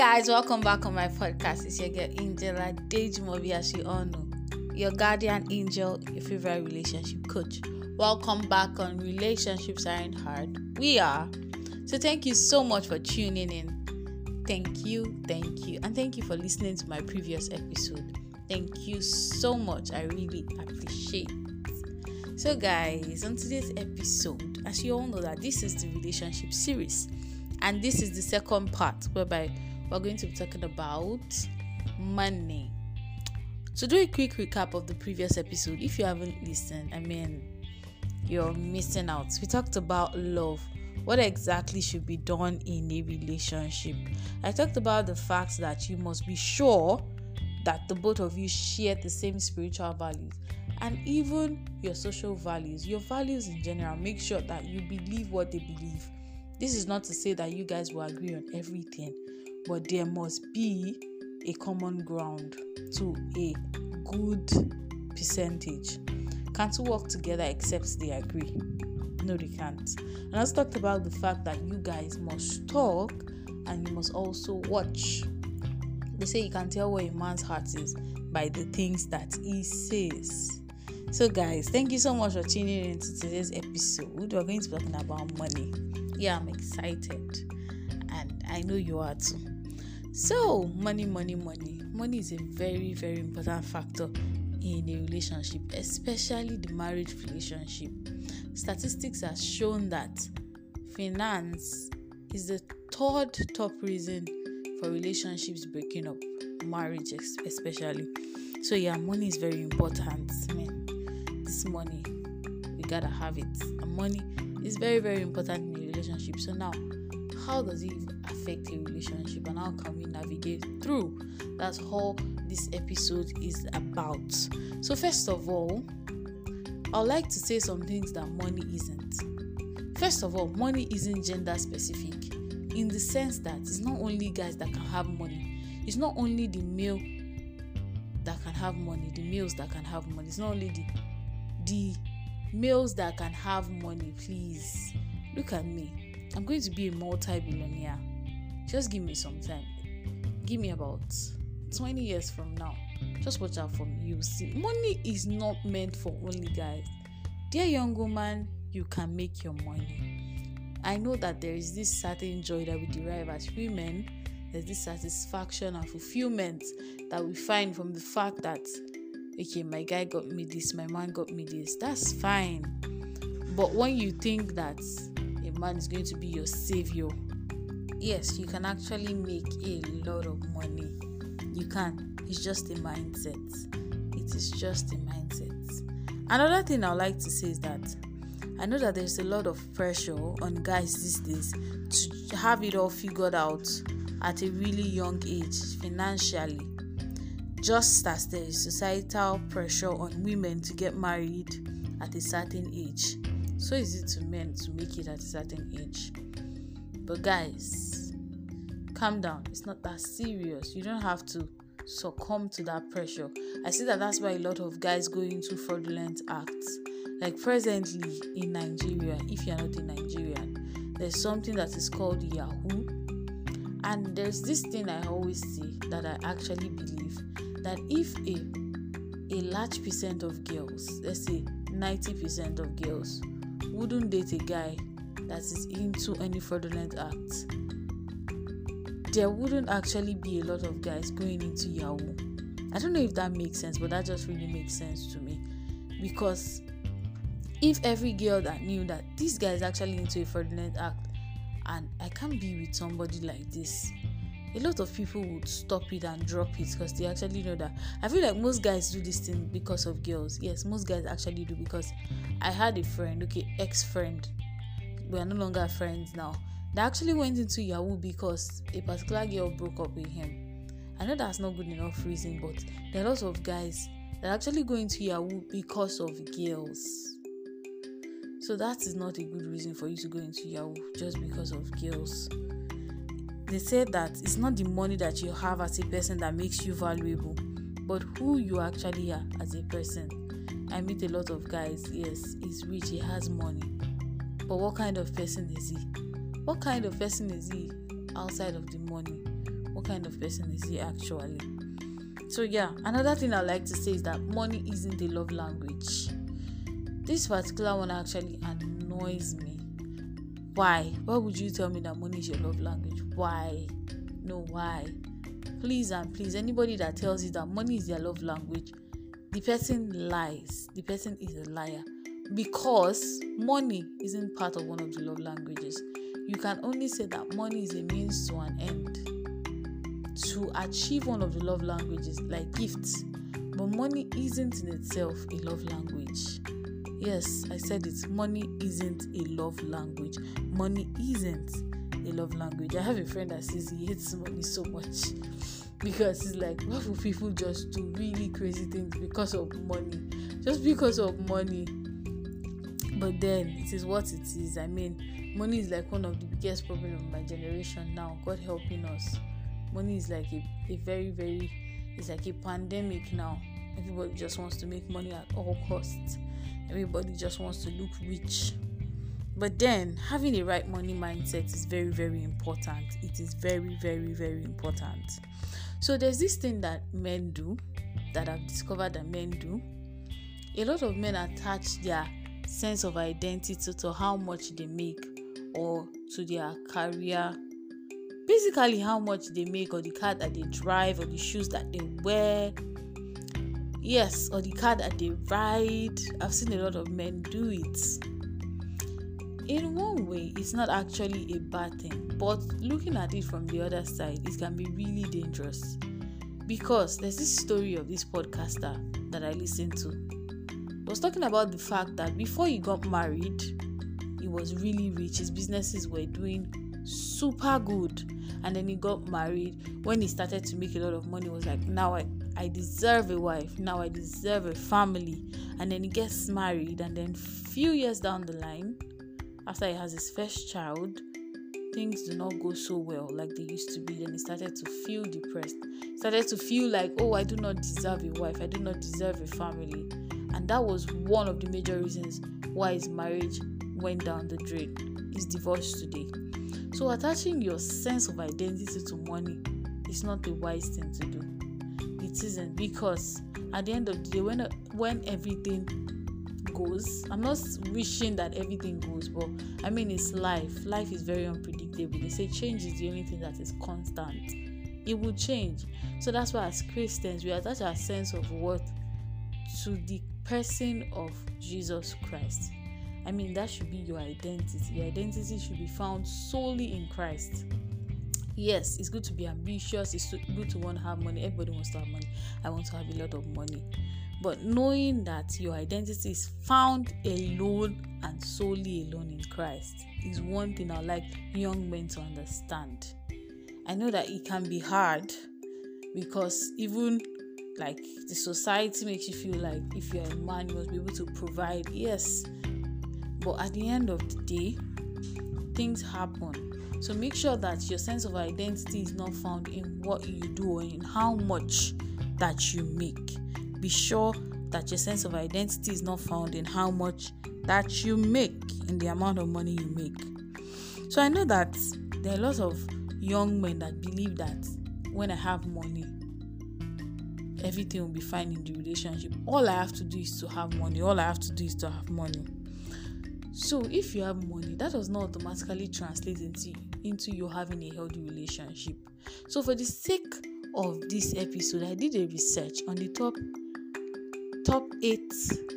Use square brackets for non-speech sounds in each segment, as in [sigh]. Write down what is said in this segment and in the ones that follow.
guys, welcome back on my podcast. It's your girl Angela Dejimobi, as you all know, your guardian angel, your favorite relationship coach. Welcome back on Relationships Aren't Hard. We are. So, thank you so much for tuning in. Thank you, thank you, and thank you for listening to my previous episode. Thank you so much. I really appreciate. So, guys, on today's episode, as you all know, that this is the relationship series, and this is the second part whereby we're going to be talking about money. To do a quick recap of the previous episode, if you haven't listened, I mean, you're missing out. We talked about love, what exactly should be done in a relationship. I talked about the fact that you must be sure that the both of you share the same spiritual values and even your social values, your values in general. Make sure that you believe what they believe. This is not to say that you guys will agree on everything, but there must be a common ground to a good percentage. Can't work together except they agree? No, they can't. And I also talked about the fact that you guys must talk and you must also watch. They say you can tell where a man's heart is by the things that he says. So, guys, thank you so much for tuning in to today's episode. We're going to be talking about money. Yeah, I'm excited, and I know you are too. So, money, money, money. Money is a very, very important factor in a relationship, especially the marriage relationship. Statistics have shown that finance is the third top reason for relationships breaking up, marriage especially. So, yeah, money is very important. Man, this money, we gotta have it. And money is very, very important in a relationship. So, now, how does it affect a relationship and how can we navigate through? That's all this episode is about. So, first of all, I'd like to say some things that money isn't. First of all, money isn't gender specific in the sense that it's not only guys that can have money, it's not only the male that can have money, the males that can have money, it's not only the the males that can have money, please. Look at me. I'm going to be a multi-billionaire. Just give me some time. Give me about 20 years from now. Just watch out for me. You see, money is not meant for only guys. Dear young woman, you can make your money. I know that there is this certain joy that we derive as women. There's this satisfaction and fulfillment that we find from the fact that, okay, my guy got me this, my man got me this. That's fine. But when you think that a man is going to be your savior, yes, you can actually make a lot of money. You can. It's just a mindset. It is just a mindset. Another thing I would like to say is that I know that there's a lot of pressure on guys these days to have it all figured out at a really young age financially. Just as there is societal pressure on women to get married at a certain age, so is it to men to make it at a certain age. But guys, calm down. It's not that serious. You don't have to succumb to that pressure. I see that that's why a lot of guys go into fraudulent acts. Like presently in Nigeria, if you're not a Nigerian, there's something that is called Yahoo. And there's this thing I always say that I actually believe that if a a large percent of girls, let's say 90% of girls, wouldn't date a guy that is into any fraudulent act, there wouldn't actually be a lot of guys going into Yahoo. I don't know if that makes sense, but that just really makes sense to me. Because if every girl that knew that this guy is actually into a fraudulent act and I can't be with somebody like this, a lot of people would stop it and drop it because they actually know that. I feel like most guys do this thing because of girls. Yes, most guys actually do because I had a friend, okay, ex friend, we are no longer friends now they actually went into Yahoo because a particular girl broke up with him. I know that's not good enough reason, but there are lots of guys that actually go into Yahoo because of girls. So that is not a good reason for you to go into Yahoo just because of girls. They said that it's not the money that you have as a person that makes you valuable, but who you actually are as a person. I meet a lot of guys, yes, he's rich, he has money. But what kind of person is he? What kind of mm-hmm. person is he outside of the money what kind of person is he actually? So, yeah, another thing I like to say is that money isn't the love language. This particular one actually annoys me. Why? Why would you tell me that money is your love language? Why? No, why? Please and please, anybody that tells you that money is their love language, the person lies. The person is a liar because money isn't part of one of the love languages. You can only say that money is a means to an end to achieve one of the love languages, like gifts. But money isn't in itself a love language. Yes, I said it. Money isn't a love language. Money isn't a love language. I have a friend that says he hates money so much [laughs] because he's like, why would people just do really crazy things because of money? Just because of money. But then it is what it is. I mean, money is like one of the biggest problems of my generation now. God helping us. Money is like a, a very, very it's like a pandemic now. Everybody just wants to make money at all costs. Everybody just wants to look rich. But then having a right money mindset is very, very important. It is very, very, very important. So there's this thing that men do that I've discovered that men do. A lot of men attach their sense of identity to how much they make or to their career. Basically, how much they make, or the car that they drive, or the shoes that they wear, yes or the car that they ride. I've seen a lot of men do it. In one way it's not actually a bad thing but looking at it from the other side it can be really dangerous. Because there's this story of this podcaster that i listened to. He was talking about the fact that before he got married he was really rich his businesses were doing super good and then he got married when he started to make a lot of money was like now i I deserve a wife. Now I deserve a family. And then he gets married, and then few years down the line, after he has his first child, things do not go so well like they used to be. Then he started to feel depressed. Started to feel like, oh, I do not deserve a wife. I do not deserve a family. And that was one of the major reasons why his marriage went down the drain. is divorced today. So attaching your sense of identity to money is not the wise thing to do. It isn't because at the end of the day when when everything goes i'm not wishing that everything goes but i mean it's life. Life is very unpredictable. They say change is the only thing that is constant. It will change. So that's why as christians we attach our sense of worth to the person of jesus christ i mean that should be your identity. Your identity should be found solely in christ. Yes it's good to be ambitious. It's good to want to have money. Everybody wants to have money. I want to have a lot of money. But knowing that your identity is found alone and solely alone in christ is one thing i like young men to understand. I know that it can be hard because even like the society makes you feel like if you're a man you must be able to provide. Yes but at the end of the day things happen so make sure that your sense of identity is not found in what you do or in how much that you make. Be sure that your sense of identity is not found in how much that you make, in the amount of money you make. So I know that there are lots of young men that believe that when I have money, everything will be fine in the relationship. All I have to do is to have money. All I have to do is to have money. So if you have money, that does not automatically translate into into you having a healthy relationship. So for the sake of this episode, I did a research on the top top 8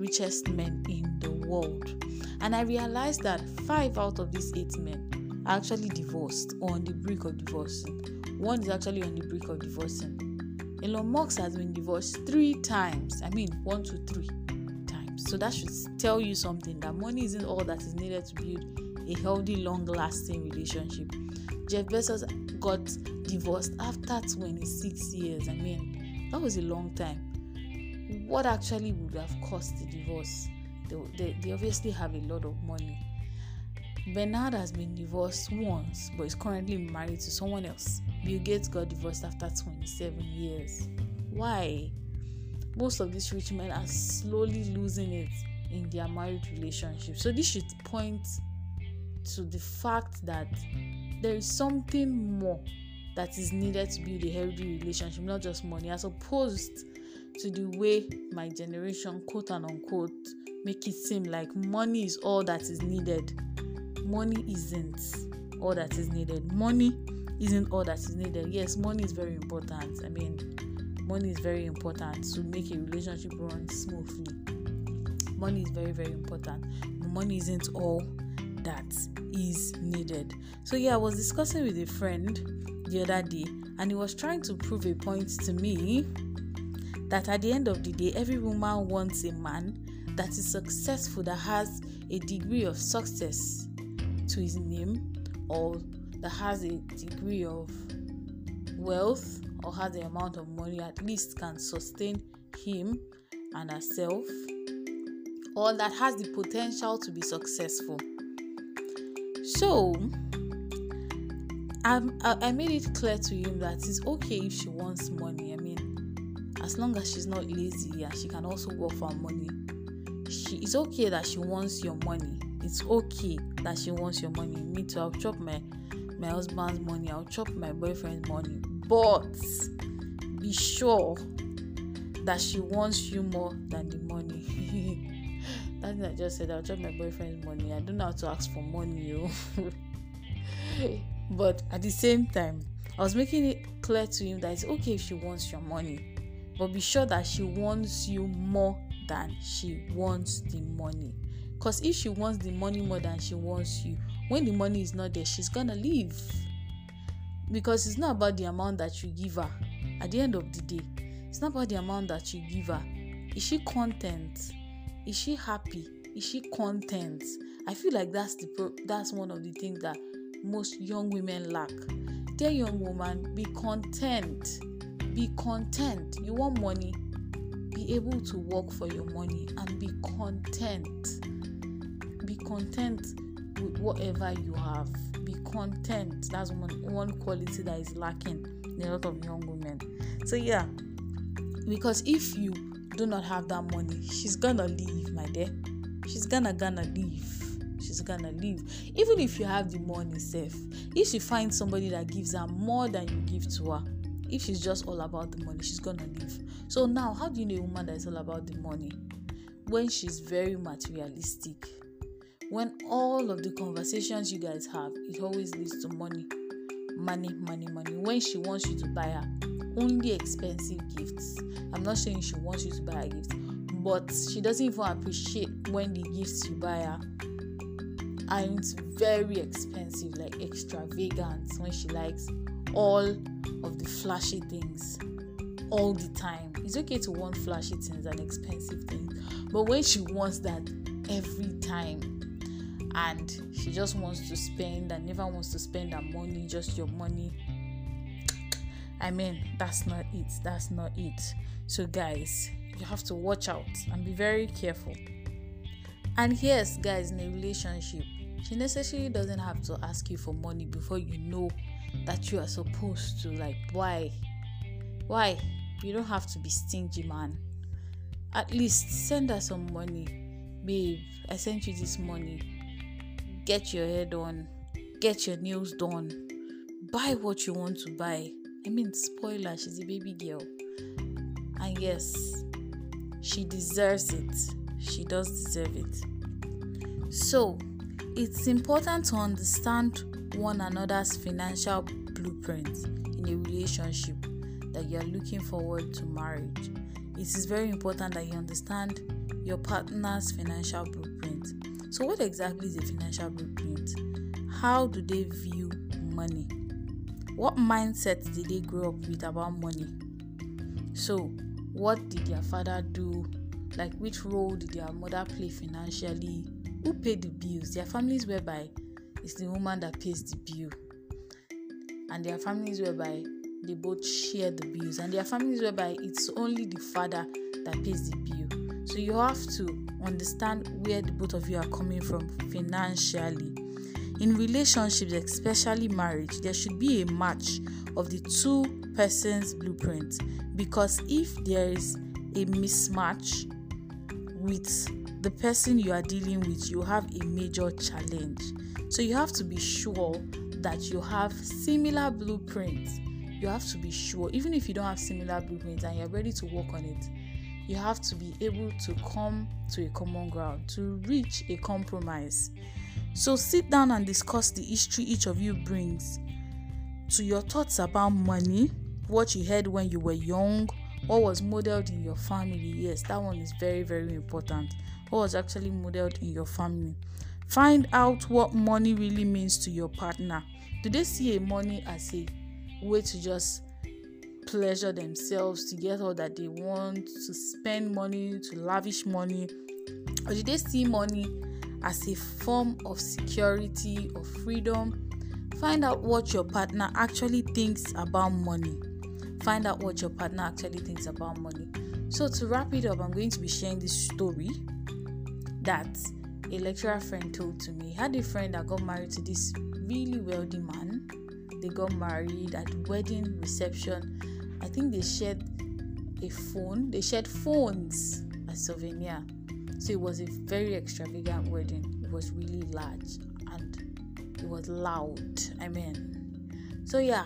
richest men in the world. And I realized that 5 out of these 8 men are actually divorced or on the brink of divorcing. One is actually on the brink of divorcing. Elon Musk has been divorced 3 times. I mean, 1 to 3 times. So that should tell you something that money isn't all that is needed to build a healthy, long lasting relationship. Jeff Bezos got divorced after 26 years. I mean, that was a long time. What actually would have cost the divorce? They, they, they obviously have a lot of money. Bernard has been divorced once, but is currently married to someone else. Bill Gates got divorced after 27 years. Why? Most of these rich men are slowly losing it in their married relationship. So this should point to the fact that there is something more that is needed to build a healthy relationship, not just money, as opposed to the way my generation, quote and unquote, make it seem like money is all that is needed. Money isn't all that is needed. Money isn't all that is needed. Yes, money is very important. I mean, money is very important to make a relationship run smoothly. Money is very, very important. Money isn't all that is needed. So, yeah, I was discussing with a friend the other day, and he was trying to prove a point to me that at the end of the day, every woman wants a man that is successful, that has a degree of success to his name, or that has a degree of wealth, or has the amount of money at least can sustain him and herself, or that has the potential to be successful. So, I, I made it clear to him that it's okay if she wants money. I mean, as long as she's not lazy and she can also work for money, she it's okay that she wants your money. It's okay that she wants your money. Me too. I'll chop my my husband's money. I'll chop my boyfriend's money. But be sure that she wants you more than the money. [laughs] That's what I just said. I'll chop my boyfriend's money. I don't know how to ask for money, [laughs] but at the same time, I was making it clear to him that it's okay if she wants your money, but be sure that she wants you more than she wants the money. Because if she wants the money more than she wants you, when the money is not there, she's gonna leave. Because it's not about the amount that you give her. At the end of the day, it's not about the amount that you give her. Is she content? Is she happy? Is she content? I feel like that's the pro- that's one of the things that most young women lack. Dear young woman, be content. Be content. You want money? Be able to work for your money and be content. Be content with whatever you have. Content. That's one, one quality that is lacking in a lot of young women. So, yeah, because if you do not have that money, she's gonna leave, my dear. She's gonna gonna leave. She's gonna leave. Even if you have the money safe, if she finds somebody that gives her more than you give to her, if she's just all about the money, she's gonna leave. So now, how do you know a woman that is all about the money? When she's very materialistic, when all of the conversations you guys have, it always leads to money, money, money, money. When she wants you to buy her only expensive gifts, I'm not saying she wants you to buy her gifts, but she doesn't even appreciate when the gifts you buy her aren't very expensive, like extravagant. When she likes all of the flashy things all the time. It's okay to want flashy things and expensive things, but when she wants that every time and she just wants to spend and never wants to spend her money, just your money. I mean, that's not it. That's not it. So, guys, you have to watch out and be very careful. And yes, guys, in a relationship, she necessarily doesn't have to ask you for money before you know that you are supposed to. Like, why? Why? You don't have to be stingy, man. At least send her some money. Babe, I sent you this money. Get your hair done. Get your nails done. Buy what you want to buy. I mean, spoiler, she's a baby girl. And yes, she deserves it. She does deserve it. So, it's important to understand one another's financial blueprint in a relationship that you are looking forward to marriage. It is very important that you understand your partner's financial blueprint. So, what exactly is a financial blueprint? How do they view money? What mindset did they grow up with about money? So, what did their father do? Like, which role did their mother play financially? Who paid the bills? Their families whereby it's the woman that pays the bill, and their families whereby they both share the bills, and their families whereby it's only the father that pays the bill. So, you have to understand where the both of you are coming from financially. In relationships, especially marriage, there should be a match of the two persons' blueprint because if there is a mismatch with the person you are dealing with, you have a major challenge. So you have to be sure that you have similar blueprints you have to be sure, even if you don't have similar blueprints and you're ready to work on it, you have to be able to come to a common ground, to reach a compromise. So sit down and discuss the history each of you brings to your thoughts about money, what you heard when you were young, what was modeled in your family. Yes, that one is very, very important. What was actually modeled in your family. Find out what money really means to your partner. Do they see a money as a way to just pleasure themselves, to get all that they want, to spend money, to lavish money? Or do they see money as a form of security or freedom? Find out what your partner actually thinks about money. Find out what your partner actually thinks about money. So, to wrap it up, I'm going to be sharing this story that a lecturer friend told to me. Had a friend that got married to this really wealthy man. They got married at wedding reception. I think they shared a phone. They shared phones as souvenir. So it was a very extravagant wedding. It was really large and it was loud. I mean, so yeah.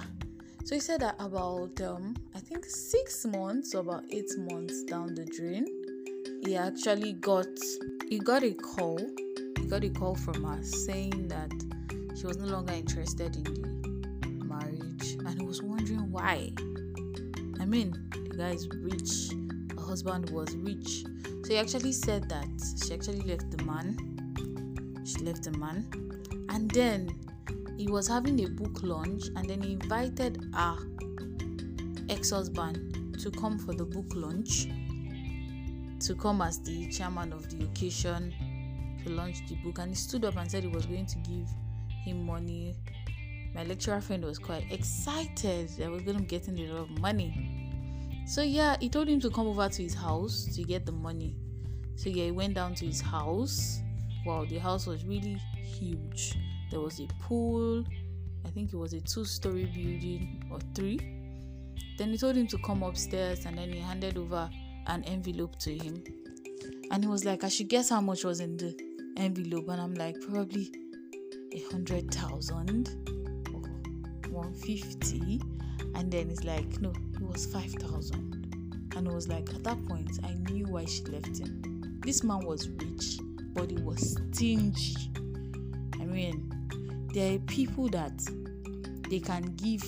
So he said that about um, I think six months or about eight months down the drain, he actually got he got a call. He got a call from us saying that she was no longer interested in the marriage and he was wondering why. I mean, the guy is rich, her husband was rich. So he actually said that she actually left the man. She left the man. And then he was having a book launch and then he invited her ex-husband to come for the book launch to come as the chairman of the occasion to launch the book and he stood up and said he was going to give him money my lecturer friend was quite excited that was going to be getting a lot of money so yeah he told him to come over to his house to get the money so yeah he went down to his house wow the house was really huge there was a pool i think it was a two story building or three then he told him to come upstairs and then he handed over an envelope to him. And he was like, I should guess how much was in the envelope. And I'm like, probably a hundred thousand or 150. And then it's like, no, was 5,000. And it was like, at that point, I knew why she left him. This man was rich, but he was stingy. I mean, there are people that they can give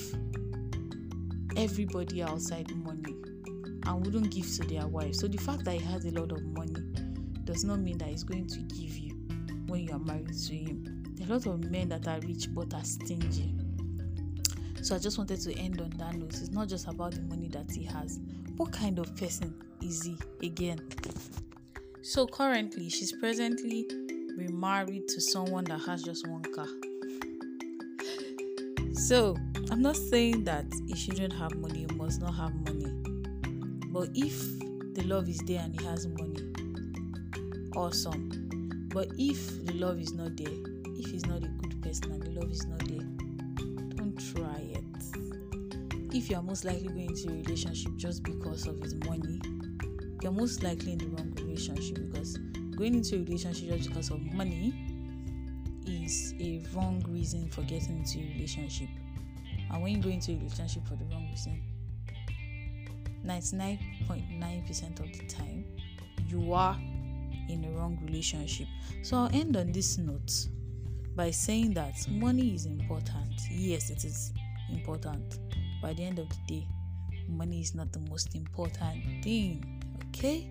everybody outside money and wouldn't give to their wife. So the fact that he has a lot of money does not mean that he's going to give you when you are married to him. There are a lot of men that are rich but are stingy. So I just wanted to end on that note. It's not just about the money that he has. What kind of person is he again? So currently, she's presently remarried to someone that has just one car. So I'm not saying that he shouldn't have money, he must not have money. But if the love is there and he has money, awesome. But if the love is not there, if he's not a good person and the love is not there, don't try it. If you are most likely going into a relationship just because of his money, you're most likely in the wrong relationship because going into a relationship just because of money is a wrong reason for getting into a relationship. And when you go into a relationship for the wrong reason, 99.9% of the time you are in the wrong relationship. So I'll end on this note by saying that money is important. Yes, it is important. By the end of the day, money is not the most important thing. Okay?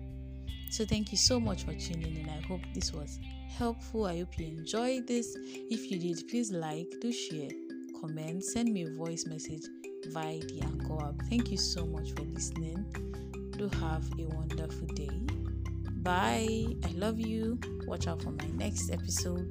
So thank you so much for tuning in. I hope this was helpful. I hope you enjoyed this. If you did, please like, do share, comment, send me a voice message via the Anchor app. Thank you so much for listening. Do have a wonderful day. Bye. I love you. Watch out for my next episode.